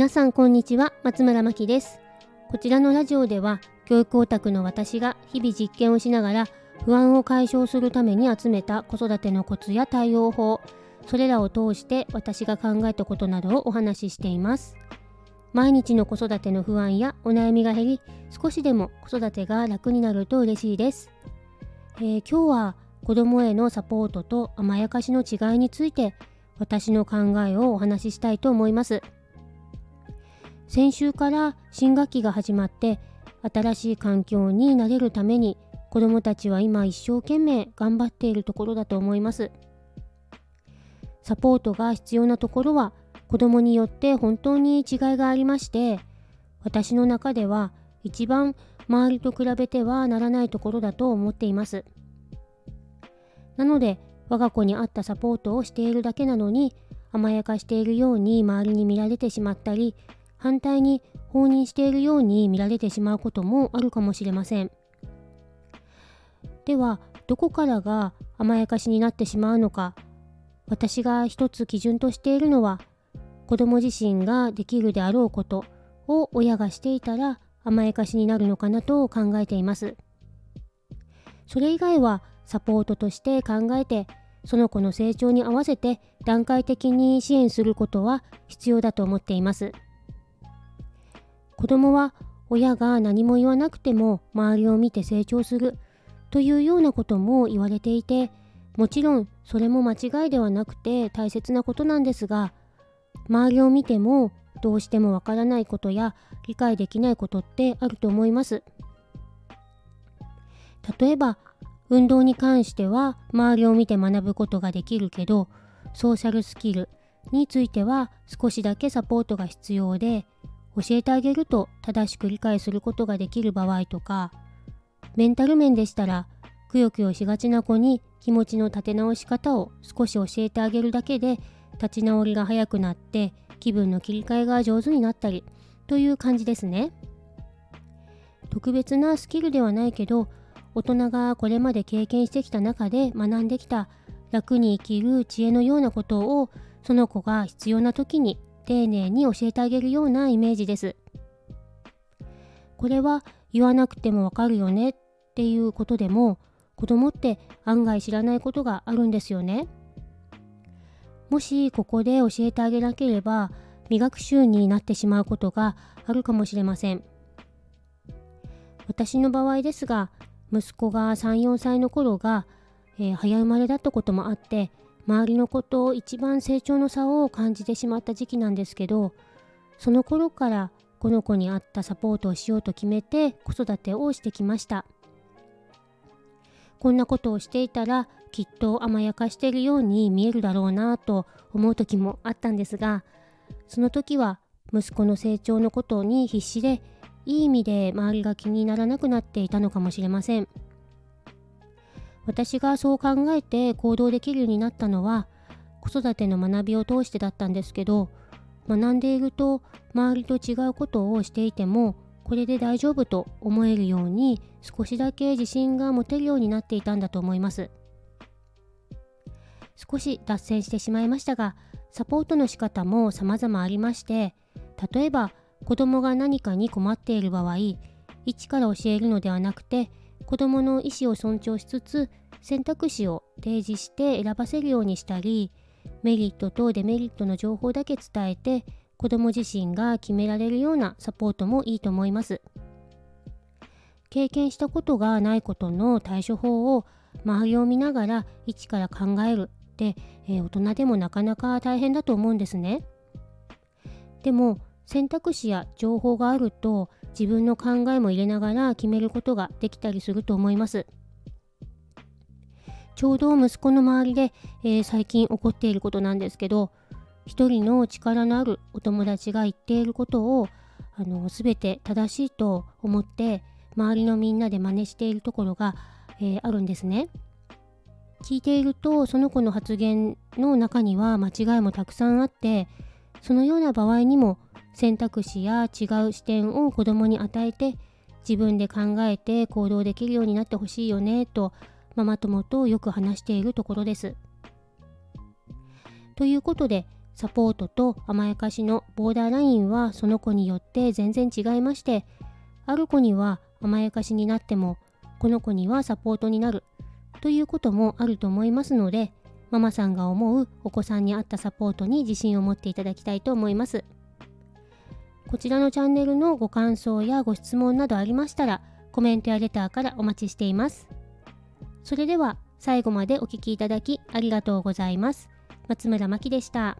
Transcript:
皆さんこんにちは松村真希です。こちらのラジオでは教育オタクの私が日々実験をしながら不安を解消するために集めた子育てのコツや対応法それらを通して私が考えたことなどをお話ししています。毎日の子育ての不安やお悩みが減り少しでも子育てが楽になると嬉しいです、えー、今日は子供へのサポートと甘やかしの違いについて私の考えをお話ししたいと思います。先週から新学期が始まって新しい環境に慣れるために子どもたちは今一生懸命頑張っているところだと思います。サポートが必要なところは子どもによって本当に違いがありまして私の中では一番周りと比べてはならないところだと思っています。なので我が子に合ったサポートをしているだけなのに甘やかしているように周りに見られてしまったり反対に放任しているように見られてしまうこともあるかもしれませんではどこからが甘やかしになってしまうのか私が一つ基準としているのは子供自身ができるであろうことを親がしていたら甘やかしになるのかなと考えていますそれ以外はサポートとして考えてその子の成長に合わせて段階的に支援することは必要だと思っています。子供は親が何も言わなくても周りを見て成長するというようなことも言われていてもちろんそれも間違いではなくて大切なことなんですが周りを見てもどうしてもわからないことや理解できないことってあると思います。例えば運動に関しては周りを見て学ぶことができるけどソーシャルスキルについては少しだけサポートが必要で教えてあげると正しく理解することができる場合とかメンタル面でしたらくよくよしがちな子に気持ちの立て直し方を少し教えてあげるだけで立ち直りが早くなって気分の切り替えが上手になったりという感じですね。特別なスキルではないけど大人がこれまで経験してきた中で学んできた楽に生きる知恵のようなことをその子が必要な時に丁寧に教えてあげるようなイメージです。これは言わなくてもわかるよねっていうことでも子供って案外知らないことがあるんですよね。もしここで教えてあげなければ未学習になってしまうことがあるかもしれません。私の場合ですが息子が34歳の頃が、えー、早生まれだったこともあって周りの子と一番成長の差を感じてしまった時期なんですけどその頃からこの子に合ったサポートをしようと決めて子育てをしてきました。こんなことをしていたらきっと甘やかしているように見えるだろうなと思う時もあったんですがその時は息子の成長のことに必死でいい意味で周りが気にならなくなっていたのかもしれません。私がそう考えて行動できるようになったのは子育ての学びを通してだったんですけど学んでいると周りと違うことをしていてもこれで大丈夫と思えるように少しだけ自信が持てるようになっていたんだと思います。少し脱線してしまいましたがサポートの仕方も様々ありまして例えば子供が何かに困っている場合一から教えるのではなくて子供の意思を尊重しつつ選択肢を提示して選ばせるようにしたりメリットとデメリットの情報だけ伝えて子供自身が決められるようなサポートもいいと思います。経験したことがないことの対処法を周りを見ながら一から考えるって、えー、大人でもなかなか大変だと思うんですね。でも選択肢や情報があると自分の考えも入れながら決めることができたりすると思います。ちょうど息子の周りで、えー、最近起こっていることなんですけど一人の力のあるお友達が言っていることをあの全て正しいと思って周りのみんなで真似しているところが、えー、あるんですね。聞いているとその子の発言の中には間違いもたくさんあってそのような場合にも選択肢や違う視点を子供に与えて自分で考えて行動できるようになってほしいよねとママ友とよく話しているところです。ということでサポートと甘やかしのボーダーラインはその子によって全然違いましてある子には甘やかしになってもこの子にはサポートになるということもあると思いますのでママさんが思うお子さんに合ったサポートに自信を持っていただきたいと思います。こちらのチャンネルのご感想やご質問などありましたらコメントやレターからお待ちしています。それでは最後までお聴きいただきありがとうございます。松村真希でした。